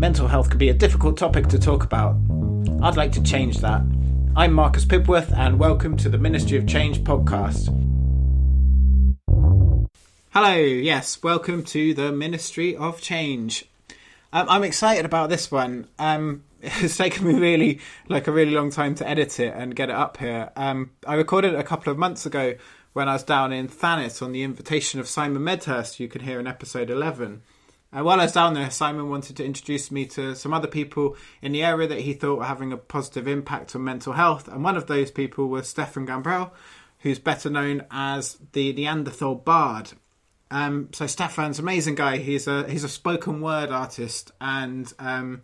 mental health can be a difficult topic to talk about. I'd like to change that. I'm Marcus Pibworth, and welcome to the Ministry of Change podcast. Hello, yes, welcome to the Ministry of Change. Um, I'm excited about this one. Um, it's taken me really, like a really long time to edit it and get it up here. Um, I recorded it a couple of months ago when I was down in Thanet on the invitation of Simon Medhurst, you can hear in episode 11. Uh, while I was down there, Simon wanted to introduce me to some other people in the area that he thought were having a positive impact on mental health, and one of those people was Stefan Gambrell, who's better known as the Neanderthal Bard. Um, so Stefan's an amazing guy. He's a he's a spoken word artist, and um,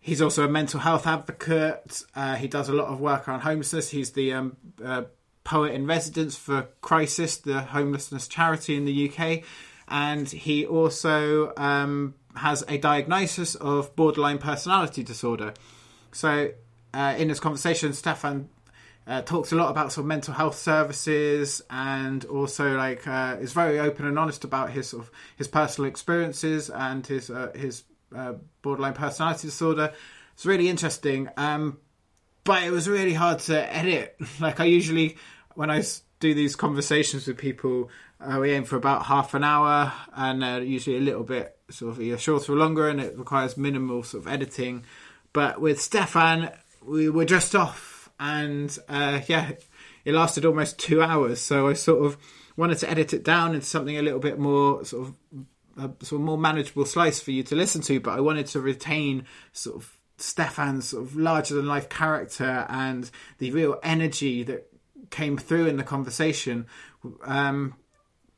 he's also a mental health advocate. Uh, he does a lot of work around homelessness. He's the um, uh, poet in residence for Crisis, the homelessness charity in the UK, and he also um, has a diagnosis of borderline personality disorder. So, uh, in this conversation, Stefan uh, talks a lot about sort of mental health services and also like uh, is very open and honest about his sort of his personal experiences and his uh, his uh, borderline personality disorder. It's really interesting, um, but it was really hard to edit. like I usually when I do these conversations with people, uh, we aim for about half an hour and uh, usually a little bit sort of either shorter or longer, and it requires minimal sort of editing. But with Stefan, we were just off and uh, yeah, it lasted almost two hours. So I sort of wanted to edit it down into something a little bit more sort of a sort of more manageable slice for you to listen to, but I wanted to retain sort of Stefan's sort of larger than life character and the real energy that came through in the conversation. Um,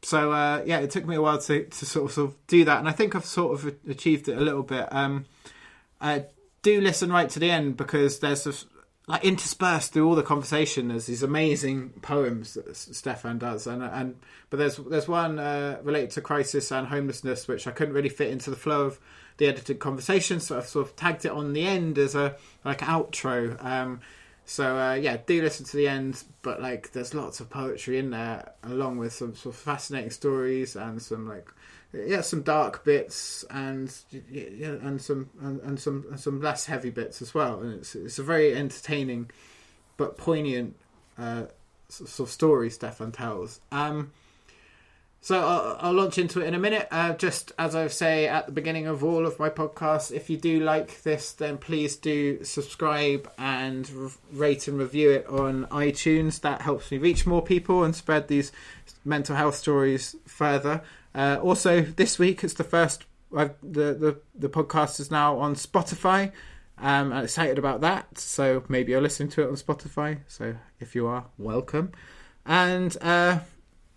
so uh, yeah, it took me a while to, to sort of, sort of do that, and I think I've sort of achieved it a little bit. Um, do listen right to the end because there's a, like interspersed through all the conversation there's these amazing poems that Stefan does and and but there's there's one uh, related to crisis and homelessness which I couldn't really fit into the flow of the edited conversation so I've sort of tagged it on the end as a like outro um, so uh, yeah do listen to the end but like there's lots of poetry in there along with some sort of fascinating stories and some like yeah, some dark bits and yeah, and some and, and some and some less heavy bits as well. And it's it's a very entertaining but poignant uh, sort of story Stefan tells. Um, so I'll, I'll, launch into it in a minute. Uh, just as I say at the beginning of all of my podcasts, if you do like this, then please do subscribe and rate and review it on iTunes. That helps me reach more people and spread these mental health stories further. Uh, also, this week it's the first. I've, the the the podcast is now on Spotify. Um, I'm excited about that. So maybe you're listening to it on Spotify. So if you are, welcome. And uh,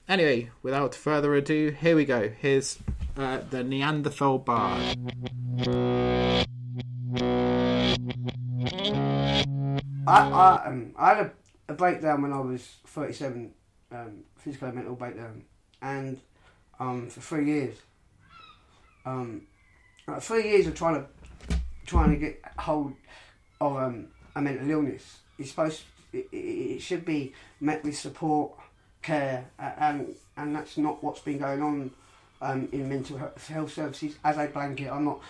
anyway, without further ado, here we go. Here's uh, the Neanderthal Bard. I I, um, I had a, a, breakdown when I was 37, um, physical and mental breakdown, and um, for three years. Um, like three years of trying to trying to get hold of um, a mental illness. It's supposed it, it, should be met with support, care, and and that's not what's been going on um, in mental health services as a blanket. I'm not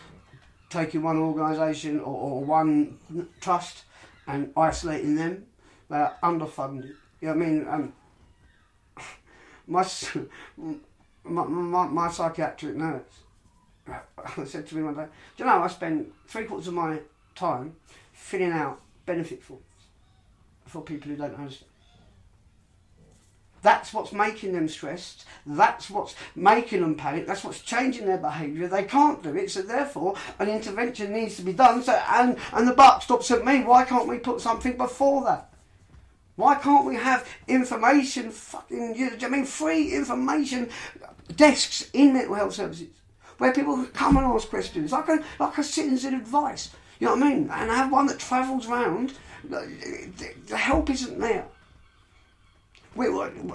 taking one organisation or, or, one trust and isolating them. They're underfunded. You know what I mean? Um, my my, my, my psychiatric nurse said to me one day, Do you know, I spend three quarters of my time filling out benefit forms for people who don't understand. That's what's making them stressed. That's what's making them panic. That's what's changing their behaviour. They can't do it, so therefore an intervention needs to be done. So and and the buck stops at me. Why can't we put something before that? Why can't we have information, fucking, you know, I mean, free information desks in mental health services where people come and ask questions, like a like a citizen advice. You know what I mean? And I have one that travels around. The help isn't there. We,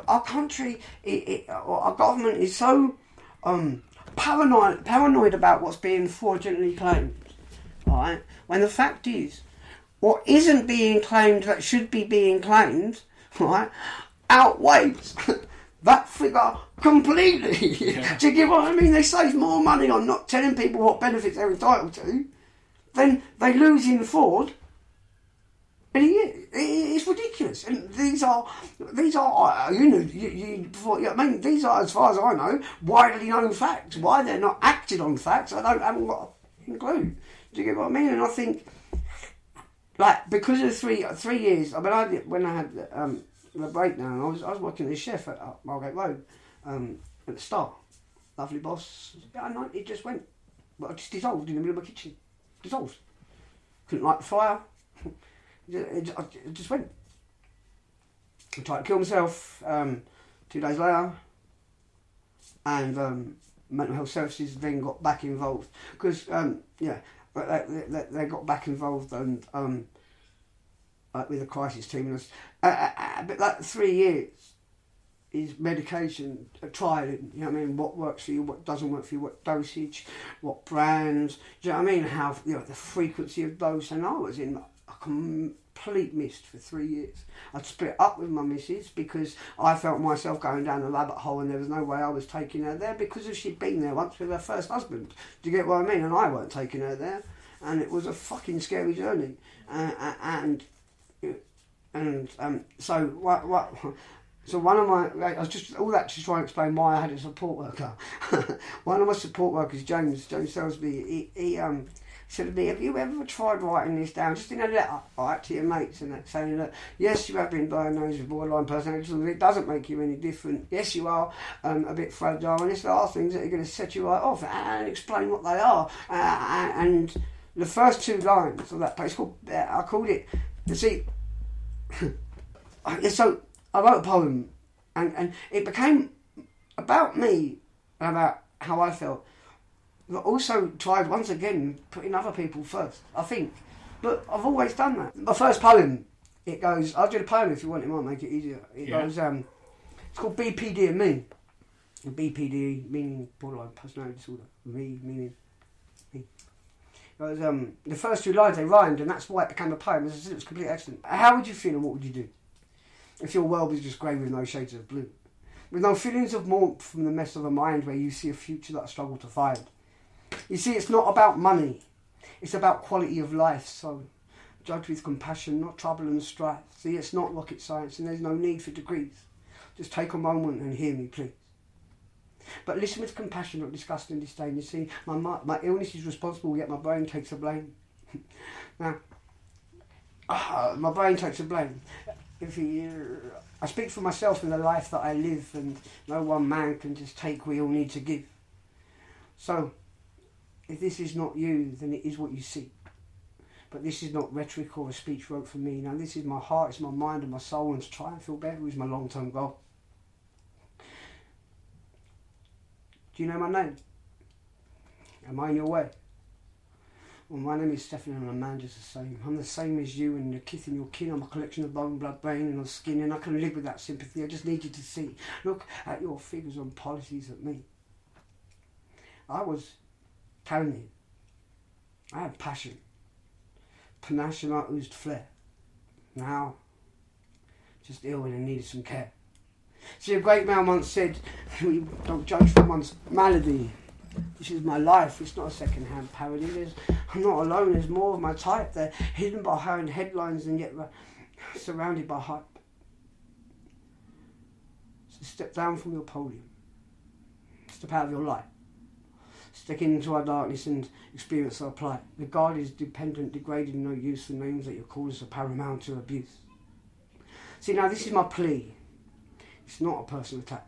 our country, it, it, our government is so um, paranoid, paranoid about what's being fraudulently claimed. Right? When the fact is, what isn't being claimed that should be being claimed, right, outweighs that figure completely. Yeah. Do you get what I mean? They save more money on not telling people what benefits they're entitled to than they lose in Ford. And it, it's ridiculous. And these are, these are, uh, you know, you, you, before, I mean, these are, as far as I know, widely known facts. Why they're not acted on facts, I don't, got a clue. Do you get what I mean? And I think, like, because of three three years, I mean, I when I had um, the breakdown, I was I was working as chef at uh, Margate Road um, at the Star. Lovely boss. It just went. But I just dissolved in the middle of my kitchen. Dissolved. Couldn't light the fire. it just went. I tried to kill myself um, two days later. And um, mental health services then got back involved. Because, um, yeah, they, they, they got back involved and um, like with the crisis team. Uh, uh, uh, but like three years is medication, trialing, you know what I mean? What works for you, what doesn't work for you, what dosage, what brands, do you know what I mean? How, you know, the frequency of dose. And I was in a complete mist for three years. I'd split up with my missus because I felt myself going down the rabbit hole and there was no way I was taking her there because if she'd been there once with her first husband. Do you get what I mean? And I weren't taking her there. And it was a fucking scary journey. Uh, and and um, so what, what so one of my I was just all that to try and explain why I had a support worker. one of my support workers, James James Selsby, he, he um said to me, "Have you ever tried writing this down, just in a letter, right, to your mates, and that, saying that yes, you have been diagnosed with borderline personality disorder. It doesn't make you any different. Yes, you are um, a bit fragile, and yes, there are things that are going to set you right off, and explain what they are. Uh, and the first two lines of that page, called, uh, I called it. You see, so I wrote a poem, and, and it became about me and about how I felt, but also tried once again putting other people first. I think, but I've always done that. My first poem, it goes. I'll do the poem if you want. It might make it easier. It Yeah. goes. Um, it's called BPD and me. And BPD meaning borderline personality disorder. Me meaning me. It was, um, the first two lines they rhymed, and that's why it became a poem. As I said, it was completely excellent. How would you feel, and what would you do if your world was just grey with no shades of blue, with no feelings of warmth from the mess of a mind where you see a future that I struggle to find? You see, it's not about money; it's about quality of life. So, judge with compassion, not trouble and strife. See, it's not rocket science, and there's no need for degrees. Just take a moment and hear me, please. But listen with compassion, not disgust and disdain. You see, my, my illness is responsible, yet my brain takes the blame. now, ah, my brain takes the blame. If you, I speak for myself and the life that I live, and no one man can just take we all need to give. So, if this is not you, then it is what you seek. But this is not rhetoric or a speech wrote for me. Now, this is my heart, it's my mind, and my soul, and to try and feel better is my long term goal. Do you know my name? Am I in your way? Well, my name is Stefan and I'm man just the same. I'm the same as you and the kith in your kin. I'm a collection of bone, blood, brain and skin and I can live with that sympathy. I just need you to see. Look at your figures and policies at me. I was you. I had passion. Panache oozed flair. Now, just ill and needed some care. See, a great man once said, "We don't judge from one's malady. This is my life. It's not a second-hand parody. There's, I'm not alone. There's more of my type. They're hidden behind headlines and yet surrounded by hype. So step down from your podium. Step out of your light. Step into our darkness and experience our plight. The God is dependent, degraded, no use. The names that you call us are paramount to abuse. See, now this is my plea. It's not a personal attack.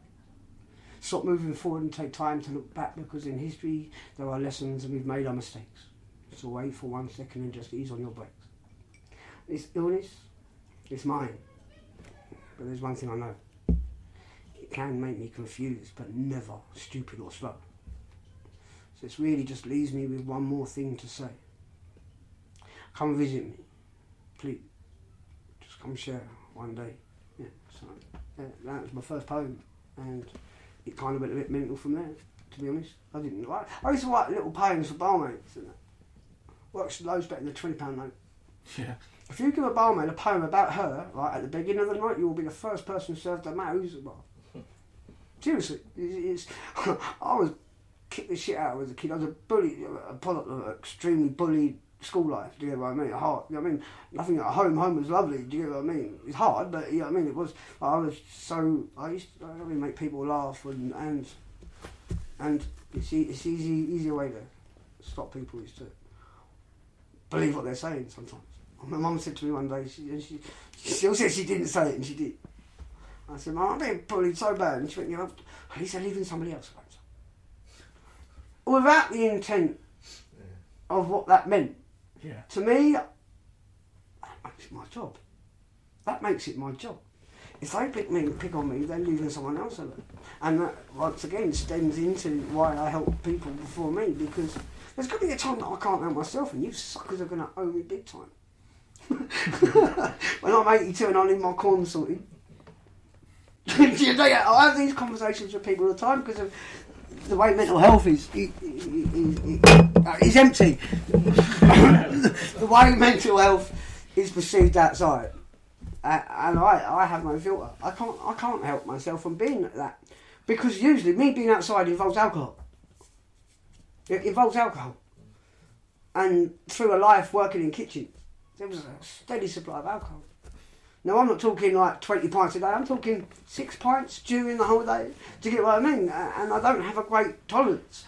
Stop moving forward and take time to look back because in history there are lessons and we've made our mistakes. So wait for one second and just ease on your brakes. This illness, it's mine. But there's one thing I know. It can make me confused, but never stupid or slow. So it really just leaves me with one more thing to say. Come visit me, please. Just come share one day. Yeah, so yeah, that was my first poem, and it kind of went a bit mental from there. To be honest, I didn't write. I used to write little poems for barmaids, and that works loads better than a twenty pound note. Yeah. If you give a barmaid a poem about her, right at the beginning of the night, you will be the first person served a mat who's a bar. Seriously, it's, it's, I was kicked the shit out of as a kid. I was a bully, a product of an extremely bullied school life. Do you get what I mean? Hard. You know what I mean? Nothing at home. Home was lovely. Do you get what I mean? It's hard, but you know what I mean. It was. I was so. I used to I really make people laugh and and and it's it's easy easier way to stop people is to believe what they're saying sometimes. My mum said to me one day, she, and she, she still said she didn't say it, and she did. I said, Mum, I'm being bullied so bad. And she went, yeah, at least they're leaving somebody else. Without the intent of what that meant. Yeah. To me, that makes it my job. That makes it my job. If they pick me, pick on me, they're leaving someone else alone. And that, once again, stems into why I help people before me, because there's going to be a time that I can't help myself, and you suckers are going to owe me big time. when I'm 82 and I need my corn sorted, I have these conversations with people all the time because of the way mental health is is, is, is empty. the way mental health is perceived outside, uh, and I, I have no filter. I can't I can't help myself from being like that because usually me being outside involves alcohol. It involves alcohol, and through a life working in kitchen, there was a steady supply of alcohol. Now I'm not talking like 20 pints a day. I'm talking six pints during the whole day. Do you get what I mean? And I don't have a great tolerance.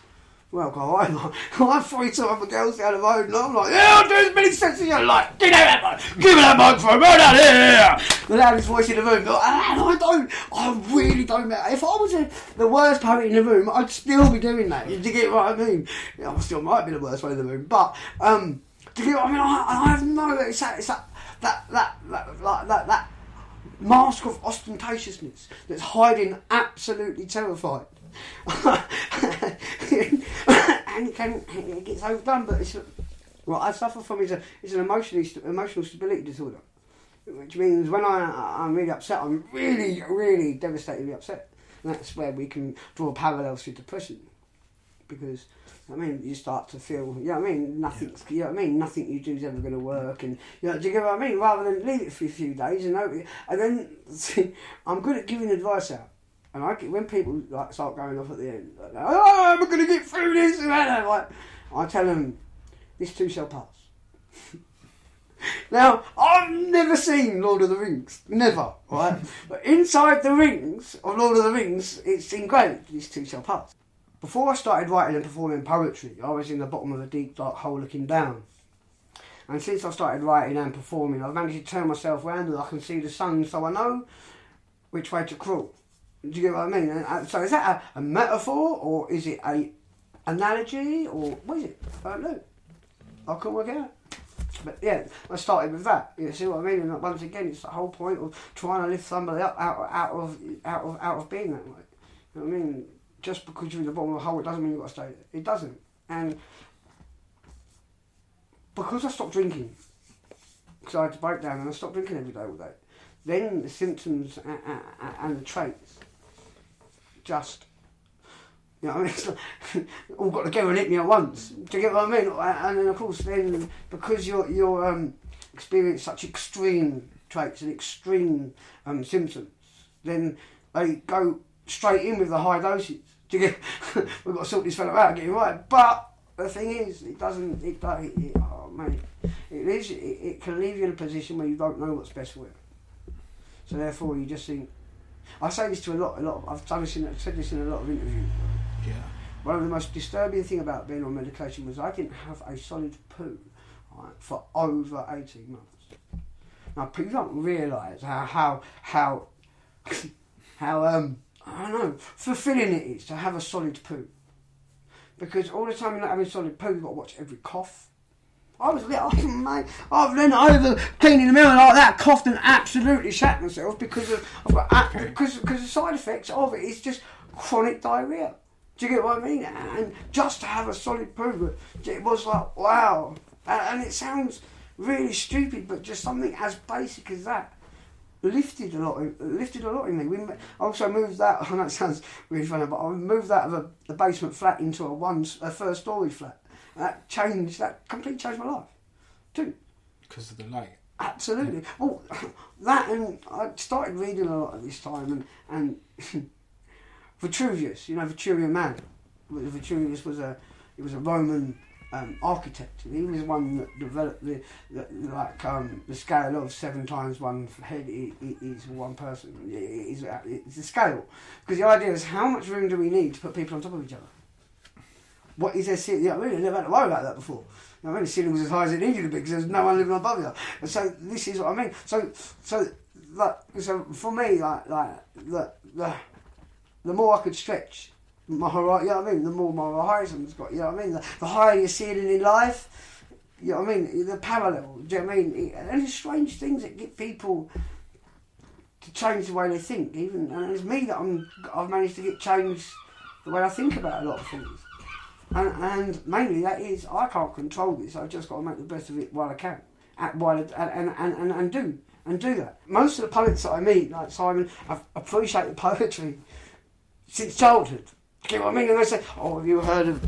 Well, God, I'm, I'm three to other girls down the road, and I'm like, yeah, I'll do as many sets as you like. Give me that mic. Give me that microphone. Right out here. The loudest voice in the room. And I don't. I really don't matter. If I was a, the worst poet in the room, I'd still be doing that. Do you get what I mean? Yeah, I still might be the worst one in the room, but um, do you get what I mean? I, I have no. It's that. It's that. That that that like that that mask of ostentatiousness that's hiding absolutely terrified. and it can it gets overdone, but it's what I suffer from is a is an emotionally emotional stability disorder, which means when I I'm really upset, I'm really really devastatingly upset. And that's where we can draw parallels to depression, because I mean, you start to feel, you know what I mean, nothing's, you know what I mean, nothing you do is ever going to work, and, you know, do you get what I mean? Rather than leave it for a few days, and, hope, and then, see, I'm good at giving advice out, and I get, when people, like, start going off at the end, like, oh, I'm going to get through this, and that, like, I tell them, this too shall pass. Now, I've never seen Lord of the Rings, never, right? but inside the rings of Lord of the Rings, it's engraved, this too shall pass. Before I started writing and performing poetry, I was in the bottom of a deep dark hole looking down. And since I started writing and performing, I've managed to turn myself around and I can see the sun, so I know which way to crawl. Do you get what I mean? And, so is that a, a metaphor or is it a analogy or what is it? I don't know. I can't work it out. But yeah, I started with that. You see what I mean? And once again, it's the whole point of trying to lift somebody up out, out of out of out of being that way. You know what I mean? Just because you're in the bottom of the hole, it doesn't mean you've got to stay there. It doesn't. And because I stopped drinking, because I had to break down and I stopped drinking every day all day, then the symptoms and, and, and the traits just, you know, I mean, it's like, all got together and hit me at once. Do you get what I mean? And then of course, then because you're you're um, experience such extreme traits and extreme um, symptoms, then they go straight in with the high doses. Do you get? We've got to sort this fellow out get him right. But the thing is, it doesn't. It, it, it oh man, it is. It, it can leave you in a position where you don't know what's best for you. So therefore, you just think. I say this to a lot. A lot. Of, I've done this in, said this in a lot of interviews. Yeah. One of the most disturbing thing about being on medication was I didn't have a solid poo right, for over eighteen months. Now people don't realise how how how how um I don't know, fulfilling it is to have a solid poo. Because all the time you're not having solid poo, you've got to watch every cough. I was lit up, oh, mate. I've leaned over cleaning the mirror like that, coughed and absolutely shat myself because of I've got, because because the side effects of it is just chronic diarrhea. Do you get what I mean? And just to have a solid poo, it was like wow. And it sounds really stupid, but just something as basic as that lifted a lot, lifted a lot in me. We also moved that. I know it sounds really funny, but I moved that of a, the basement flat into a one, a first story flat. And that changed. That completely changed my life, too. Because of the light. Absolutely. Well, that and I started reading a lot at this time, and and Vitruvius, you know, Vitruvian man. Vitruvius was a it was a Roman um, architect. He was one that developed the, the like um, the scale of seven times one head is one person. It's, it's a scale because the idea is how much room do we need to put people on top of each other. What is there? See, yeah, I really never had to worry about that before. I mean, the ceiling was as high as it needed to be because there's no one living above you. And so this is what I mean. So so like so for me like like the the the more I could stretch horizon, you know what I mean? The more my horizon's got, you know what I mean? The, the higher you're seeing in life, you know what I mean? The parallel, do you know what I mean? And it's strange things that get people to change the way they think, even. And it's me that I'm, I've managed to get changed the way I think about a lot of things. And, and mainly that is, I can't control this, I've just got to make the best of it while I can. At, while, and, and, and, and do and do that. Most of the poets that I meet, like Simon, I've appreciated poetry since childhood. Get what I mean? And they say, "Oh, have you heard of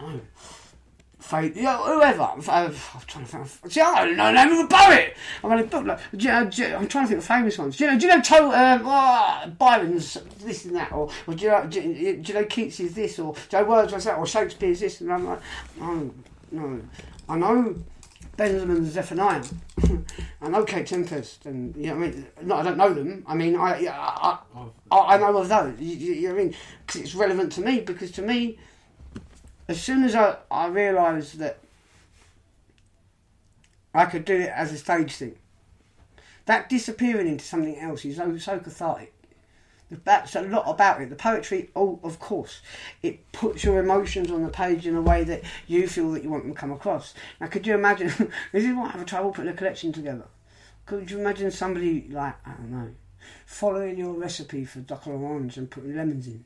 oh, Fate? Yeah, whoever." I'm, I'm, trying to think. Of, See, I don't know the name of the poet. I'm going to book. Like, you know, you, I'm trying to think of famous ones. Do you know? Do you know to, um, oh, Byron's this and that, or, or do you know? Do, you, do you know Keats is this, or Joe Wordsworth's that, or Shakespeare's this? And I'm like, no, no. I know Benjamin Zephaniah. I know Kate Tempest, and you know, I mean, no, I don't know them. I mean, I, I, I, I know of those. You, you, you know I mean? Because it's relevant to me. Because to me, as soon as I, I realised that I could do it as a stage thing, that disappearing into something else is so, so cathartic. That's a lot about it. The poetry, oh, of course, it puts your emotions on the page in a way that you feel that you want them to come across. Now, could you imagine? this is why I have a trouble putting a collection together. Could you imagine somebody like I don't know, following your recipe for duck orange and putting lemons in?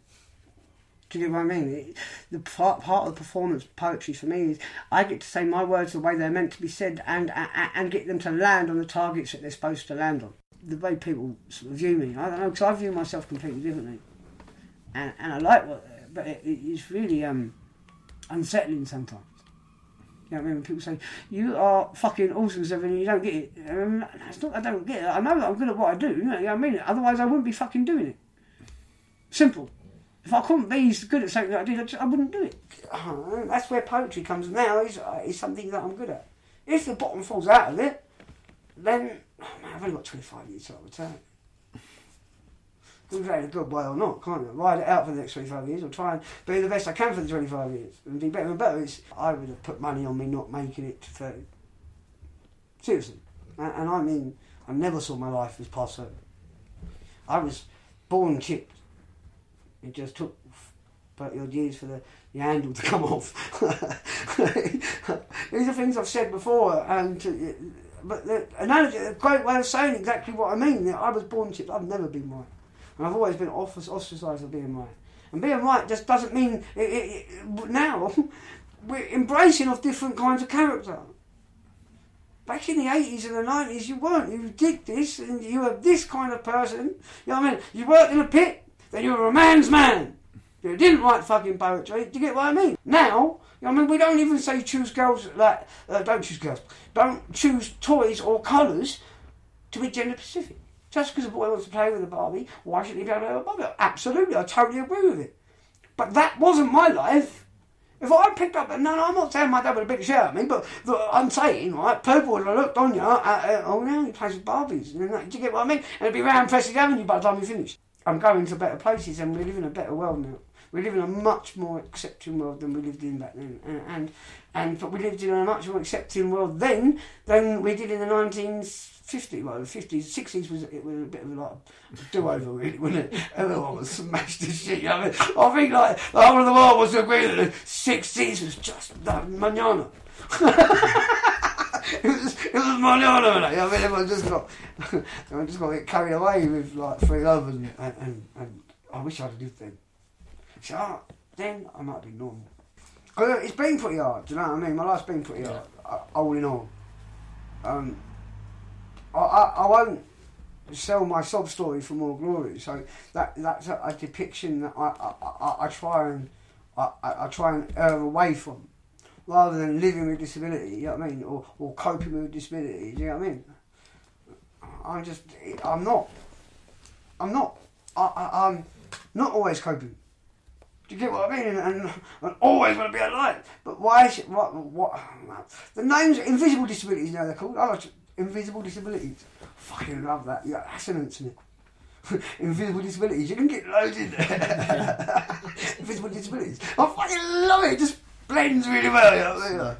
Do you get what I mean? It, the part, part of the performance poetry for me is I get to say my words the way they're meant to be said and, and and get them to land on the targets that they're supposed to land on the way people sort of view me. I don't know because I view myself completely differently, and and I like what, but it, it's really um unsettling sometimes. You know I mean? When people say you are fucking awesome, Seven, and you don't get it. Um, that's not. I don't get it. I know that I'm good at what I do. You know, what I mean? Otherwise, I wouldn't be fucking doing it. Simple. If I couldn't be as good at something that I did, I, just, I wouldn't do it. Uh, that's where poetry comes now. Is uh, is something that I'm good at. If the bottom falls out of it, then oh man, I've only got 25 years to return. Can play a good or not, can't? Ride it out for the next 25 years or try and be the best I can for the 25 years and be better and better. It's, I would have put money on me not making it to 30. Seriously. And, and I mean, I never saw my life as 30. I was born chipped. It just took 30 odd years for the, the handle to come off. These are things I've said before, and uh, but the analogy, a great way of saying exactly what I mean. I was born chipped. I've never been right, and I've always been ostracised for being right. And being right just doesn't mean it, it, it, now we're embracing of different kinds of character. Back in the eighties and the nineties, you weren't. You did this, and you were this kind of person. You know what I mean? You worked in a pit, then you were a man's man. You didn't write fucking poetry. Do you get what I mean? Now you know what I mean, we don't even say choose girls like uh, don't choose girls. Don't choose toys or colours to be gender specific. Just because a boy wants to play with a Barbie, why shouldn't he be able to with a Barbie? Absolutely, I totally agree with it. But that wasn't my life. If I picked up, no, no, I'm not saying my dad would have big shout at me, but the, I'm saying, right, people would have looked on you, uh, uh, oh, now he plays with Barbies. And that, do you get what I mean? And it'd be round Preston Avenue by the time we finish. I'm going to better places and we live in a better world now. We live in a much more accepting world than we lived in back then, and and, and but we lived in a much more accepting world then than we did in the 1950s. Well, 50s, 60s was it was a bit of a like do over really, wasn't it? Everyone was smashed to shit. I, mean? I think like the whole of the world was agree that the 60s was just like manana. it was it was manana. I mean, everyone just got everyone just got get carried away with like free love and and, and, and I wish I'd lived then. So then I might be normal. It's been pretty hard, do you know what I mean? My life's been pretty hard, all in all. Um, I, I, won't sell my sob story for more glory. So that that's a, a depiction that I, I, I, try and I, I try and err away from, rather than living with disability. You know what I mean, or or coping with disability. Do you know what I mean? I'm just I'm not I'm not I, I'm not always coping. Do you get what I mean? And, and, and always want to be a light. But why is it, what, what, the names, invisible disabilities now they're called. I like invisible disabilities. Fucking love that. Got assonance in it. invisible disabilities. You can get loads in there. invisible disabilities. I fucking love it. It just blends really well. You know?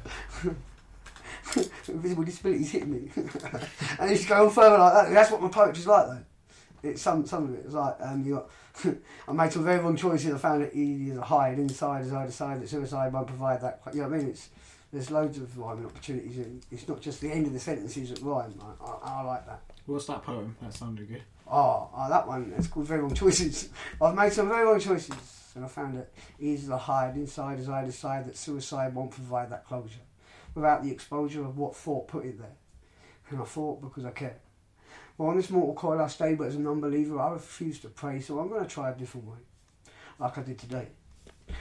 invisible disabilities hit me. and it's going further like that. That's what my poetry's like though. It's some some of it. It's like um, you got I made some very wrong choices. I found it easy to hide inside as I decided that suicide won't provide that. You know what I mean? It's there's loads of rhyming opportunities. And it's not just the end of the sentences that rhyme. I, I, I like that. What's that poem? That sounded good. Oh, oh, that one. It's called Very Wrong Choices. I've made some very wrong choices, and I found it easy to hide inside as I decide that suicide won't provide that closure, without the exposure of what thought put it there. And I thought because I care. Well, on this mortal coil I stay, but as an unbeliever I refuse to pray, so I'm going to try a different way, like I did today.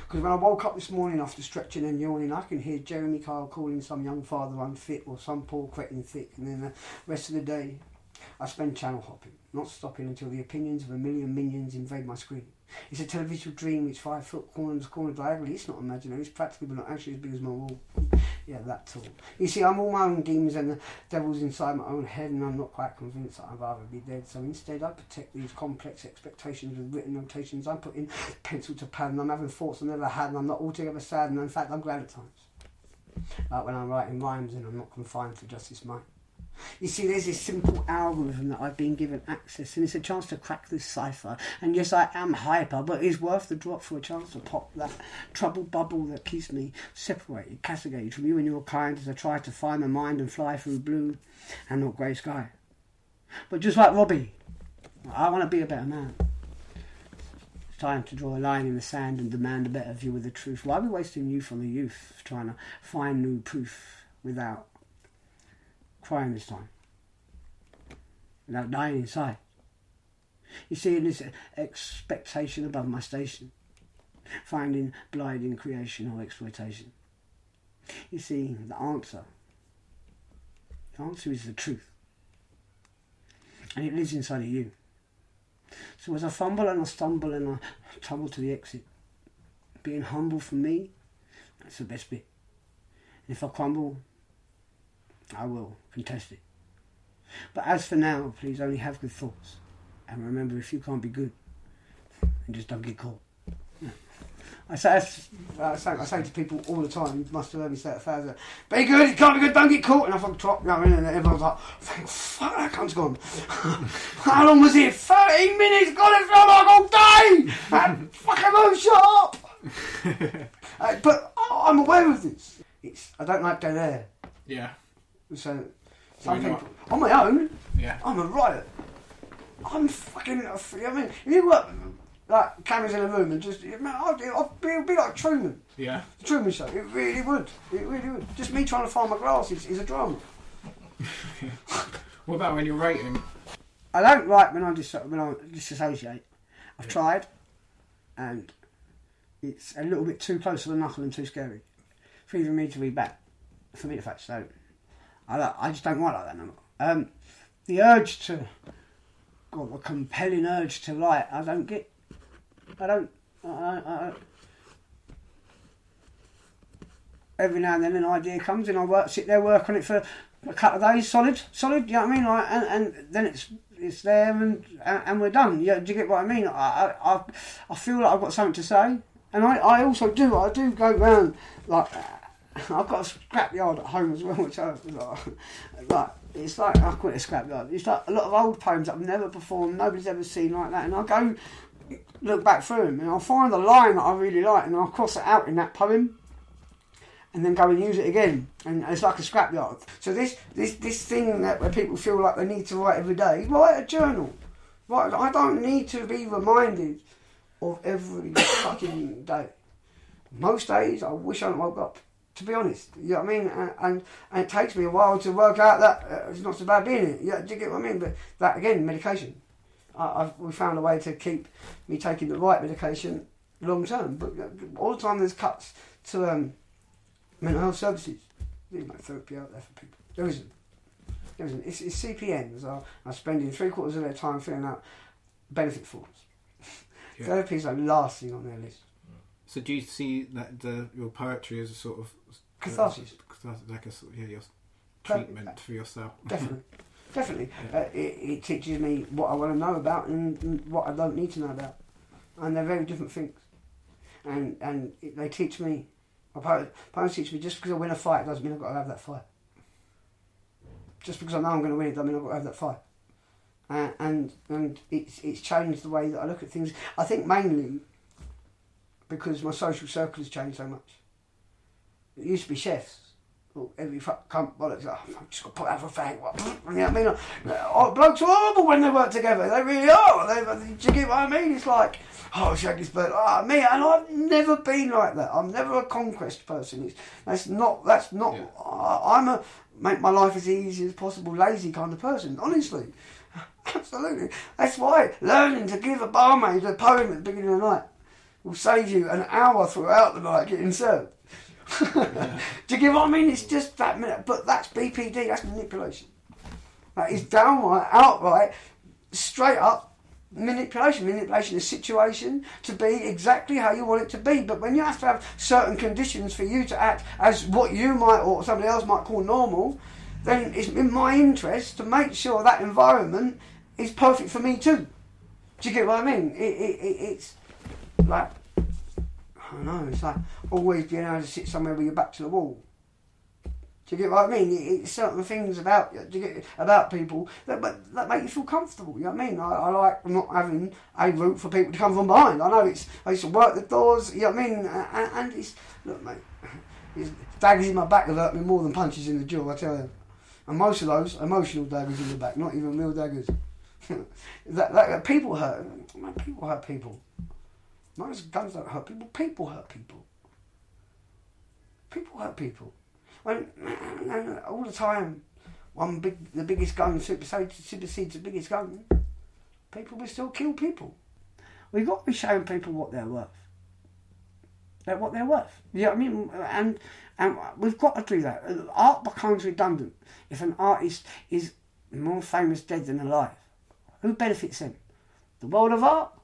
Because when I woke up this morning after stretching and yawning, I can hear Jeremy Kyle calling some young father unfit or some poor cretin thick, and then the rest of the day I spend channel hopping, not stopping until the opinions of a million minions invade my screen. It's a television dream which five foot corners corner diagonally. It's not imaginary, it's practically but not actually as big as my wall. Yeah, that tall. You see, I'm all my own demons and the devil's inside my own head, and I'm not quite convinced that I'd rather be dead. So instead, I protect these complex expectations with written notations. I'm putting pencil to pad, and I'm having thoughts I never had, and I'm not altogether sad, and in fact, I'm glad at times. Like when I'm writing rhymes and I'm not confined to just this mind. You see, there's this simple algorithm that I've been given access, and it's a chance to crack this cipher. And yes, I am hyper, but it's worth the drop for a chance to pop that trouble bubble that keeps me separated, castigated from you and your kind as I try to find my mind and fly through blue and not grey sky. But just like Robbie, I want to be a better man. It's time to draw a line in the sand and demand a better view of the truth. Why are we wasting youth on the youth, trying to find new proof without crying this time without dying inside. You see, in this expectation above my station, finding blinding creation or exploitation. You see, the answer, the answer is the truth. And it lives inside of you. So as I fumble and I stumble and I tumble to the exit, being humble for me, that's the best bit. And if I crumble, I will contest it. But as for now, please only have good thoughts. And remember, if you can't be good, then just don't get caught. I say, I say, I say to people all the time, you must have heard me say it a thousand be good, you can't be good, don't get caught. And I fucking drop, you know, and everyone's like, thank fuck, that cunt's gone. How long was it? 13 minutes, God, it felt like all day! And fucking move, shut up! uh, but I'm aware of this. It's, I don't like dead air. Yeah. So, some people, on my own, Yeah. I'm a riot. I'm fucking. I mean, if you work like cameras in a room and just, man, I'd, I'd be, it'd be like Truman, Yeah. the Truman Show. It really would. It really would. Just me trying to find my glasses is a drama. What about when you're writing? I don't write when I dis- when I disassociate. I've tried, and it's a little bit too close to the knuckle and too scary for even me to read back. For me to fact, so I I just don't like that no more. Um, the urge to, or the compelling urge to write, I don't get. I don't. I, I, every now and then an idea comes and I work, sit there, work on it for a couple of days, solid, solid. You know what I mean? Like, and, and then it's it's there and and, we're done. Yeah, do you get what I mean? I, I I I feel like I've got something to say, and I, I also do. I do go round like I've got a scrapyard at home as well, which I like, like it's like I call it a scrapyard. It's like a lot of old poems I've never performed, nobody's ever seen like that, and I go look back through them and I'll find a line that I really like, and I'll cross it out in that poem and then go and use it again. And it's like a scrapyard. So this this this thing that where people feel like they need to write every day, write a journal. Right, I don't need to be reminded of every fucking day. Most days, I wish I hadn't woke up. To be honest, you know what I mean, and and, and it takes me a while to work out that uh, it's not so bad being it. Yeah, do you get what I mean? But that again, medication. I, I've we found a way to keep me taking the right medication long term. But uh, all the time, there's cuts to um, mental health services. There's no therapy out there for people. There isn't. There isn't. It's, it's CPNs are, are spending three quarters of their time filling out benefit forms. Yeah. Therapy is the last thing on their list. So do you see that the your poetry as a sort of Catharsis. catharsis, like a sort of, yeah, your treatment for yourself? Definitely. Definitely. Yeah. Uh, it, it teaches me what I want to know about and, and what I don't need to know about. And they're very different things. And and it, they teach me, my parents, parents teach me just because I win a fight doesn't mean I've got to have that fight. Just because I know I'm going to win it doesn't mean I've got to have that fight. Uh, and and it's it's changed the way that I look at things. I think mainly because my social circle has changed so much. It used to be chefs. Well, every fuck cunt bollocks. Oh, I've just got to put out for a fag. What? You know what I mean? Oh, blokes are horrible when they work together. They really are. They, do you get what I mean? It's like, oh, shake his bird. Oh, me, and I've never been like that. I'm never a conquest person. It's, that's not. That's not. Yeah. I, I'm a make my life as easy as possible, lazy kind of person. Honestly, absolutely. That's why learning to give a barmaid a poem at the beginning of the night will save you an hour throughout the night getting served. Do you get what I mean? It's just that minute, but that's BPD. That's manipulation. That is downright, outright, straight up manipulation. Manipulation is situation to be exactly how you want it to be. But when you have to have certain conditions for you to act as what you might or somebody else might call normal, then it's in my interest to make sure that environment is perfect for me too. Do you get what I mean? It, it, it, it's like I know. It's like always being able to sit somewhere with your back to the wall. Do you get what I mean? It, it's certain things about you, get about people that but that make you feel comfortable. You know what I mean? I, I like not having a route for people to come from behind. I know it's I used to work the doors. You know what I mean? And, and it's look, mate. It's, daggers in my back have hurt me more than punches in the jaw. I tell you. And most of those emotional daggers in the back, not even real daggers. that, that people hurt. People hurt people. Not just guns don't hurt people. People hurt people. People hurt people. When and uh, all the time, one big, the biggest gun supersedes, the biggest gun. People will still kill people. We've got to be showing people what they're worth. What they're worth. You know what I mean? And and we've got to do that. Art becomes redundant if an artist is more famous dead than alive. Who benefits them? The world of art.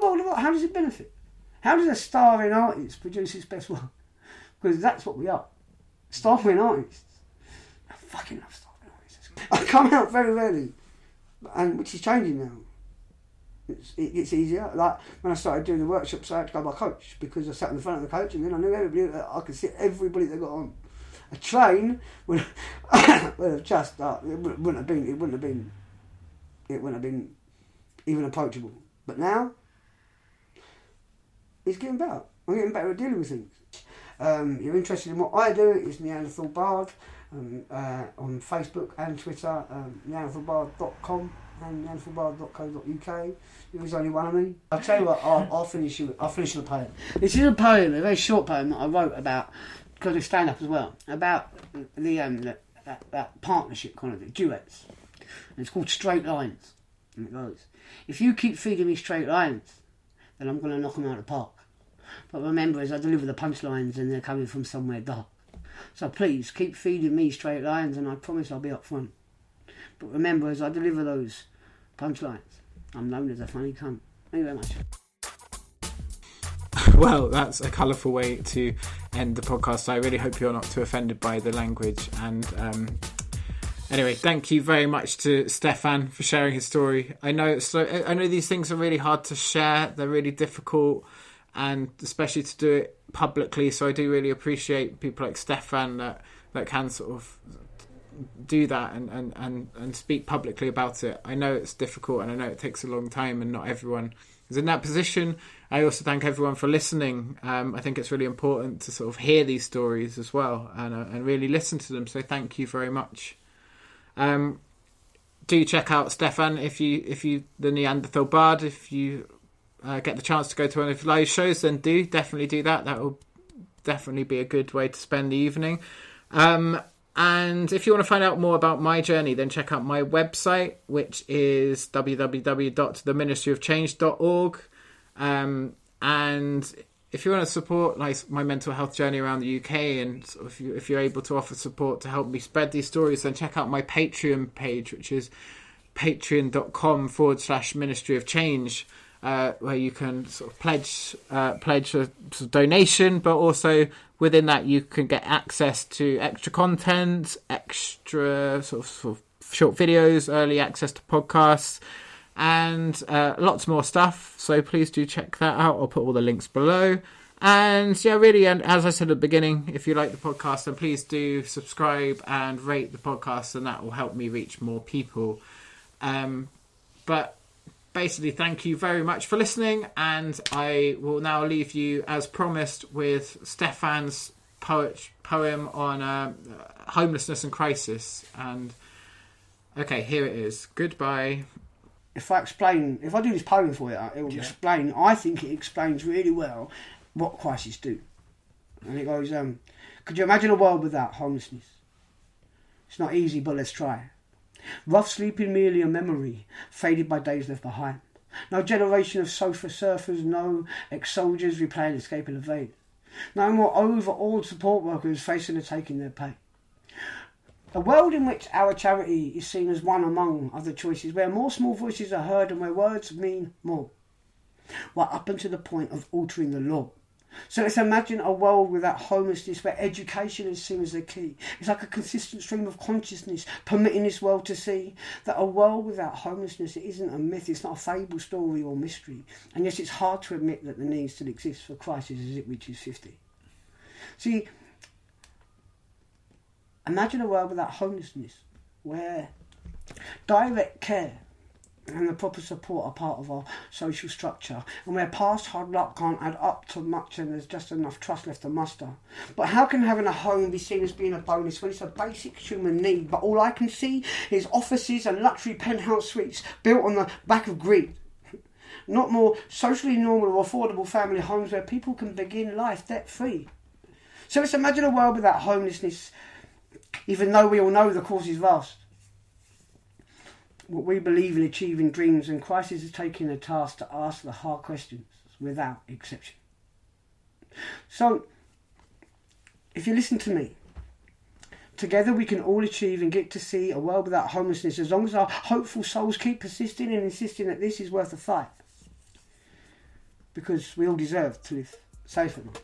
How does it benefit? How does a starving artist produce its best work? Because that's what we are. Starving artists. I fucking love starving artists. I come out very rarely, and which is changing now. It's, it gets easier. Like when I started doing the workshops, I had to go by coach because I sat in the front of the coach, and then I knew everybody. I could see everybody that got on. A train would, would have just uh, it wou- wouldn't have been. It wouldn't have been. It wouldn't have been even approachable. But now, it's getting better. I'm getting better at dealing with things. Um, you're interested in what I do, it's Neanderthal Bard um, uh, on Facebook and Twitter, um, neanderthalbard.com and neanderthalbard.co.uk. There's only one of me. I'll tell you what, I'll, I'll finish you. I'll finish the poem. This is a poem, a very short poem that I wrote about because of stand up as well about the um the, that, that partnership kind of thing, duets. And it's called Straight Lines. And it goes, if you keep feeding me straight lines, then I'm going to knock them out of the park. But remember, as I deliver the punchlines and they're coming from somewhere dark. So please keep feeding me straight lines and I promise I'll be up front. But remember, as I deliver those punchlines, I'm known as a funny cunt. Thank you very much. Well, that's a colourful way to end the podcast. I really hope you're not too offended by the language. And um, anyway, thank you very much to Stefan for sharing his story. I know so. I know these things are really hard to share. They're really difficult, and especially to do it publicly. So I do really appreciate people like Stefan that that can sort of do that and, and, and, and speak publicly about it. I know it's difficult and I know it takes a long time and not everyone is in that position. I also thank everyone for listening. Um, I think it's really important to sort of hear these stories as well and, uh, and really listen to them. So thank you very much. Um, do check out Stefan if you if you the Neanderthal Bard if you uh, get the chance to go to one of his live shows then do definitely do that. That will definitely be a good way to spend the evening. Um, and if you want to find out more about my journey, then check out my website, which is www.theministryofchange.org. Um, and if you want to support like my mental health journey around the UK, and sort of if, you, you're able to offer support to help me spread these stories, then check out my Patreon page, which is patreon.com forward slash Ministry of Change. uh, where you can sort of pledge uh, pledge a sort of donation, but also within that you can get access to extra content, extra sort of, sort of short videos, early access to podcasts, and uh, lots more stuff. So please do check that out. I'll put all the links below. And yeah, really, and as I said at the beginning, if you like the podcast, then please do subscribe and rate the podcast, and that will help me reach more people. Um, but basically, thank you very much for listening, and I will now leave you, as promised, with Stefan's poet poem on uh, homelessness and crisis. And okay, here it is. Goodbye. If I explain, if I do this poem for you, it will Yeah. explain. I think it explains really well what crises do. And it goes, um, could you imagine a world without homelessness? It's not easy, but let's try. Rough sleeping merely a memory, faded by days left behind. No generation of sofa surfers, no ex-soldiers replaying escape in and evade. No more overawed support workers facing and taking their pay. A world in which our charity is seen as one among other choices, where more small voices are heard and where words mean more. Well, up until the point of altering the law. So let's imagine a world without homelessness where education is seen as the key. It's like a consistent stream of consciousness permitting this world to see that a world without homelessness it isn't a myth, it's not a fable story or mystery. And yet it's hard to admit that the need still exists for crisis as it reaches 50. See, imagine a world without homelessness where direct care and the proper support are part of our social structure, and where past hard luck can't add up to much and there's just enough trust left to muster. But how can having a home be seen as being a bonus when it's a basic human need? But all I can see is offices and luxury penthouse suites built on the back of greed. Not more socially normal or affordable family homes where people can begin life debt free. So let's imagine a world without homelessness, even though we all know the cause is vast what we believe in achieving dreams and crisis is taking the task to ask the hard questions without exception. So, if you listen to me, together we can all achieve and get to see a world without homelessness as long as our hopeful souls keep persisting and insisting that this is worth a fight. Because we all deserve to live safe at night.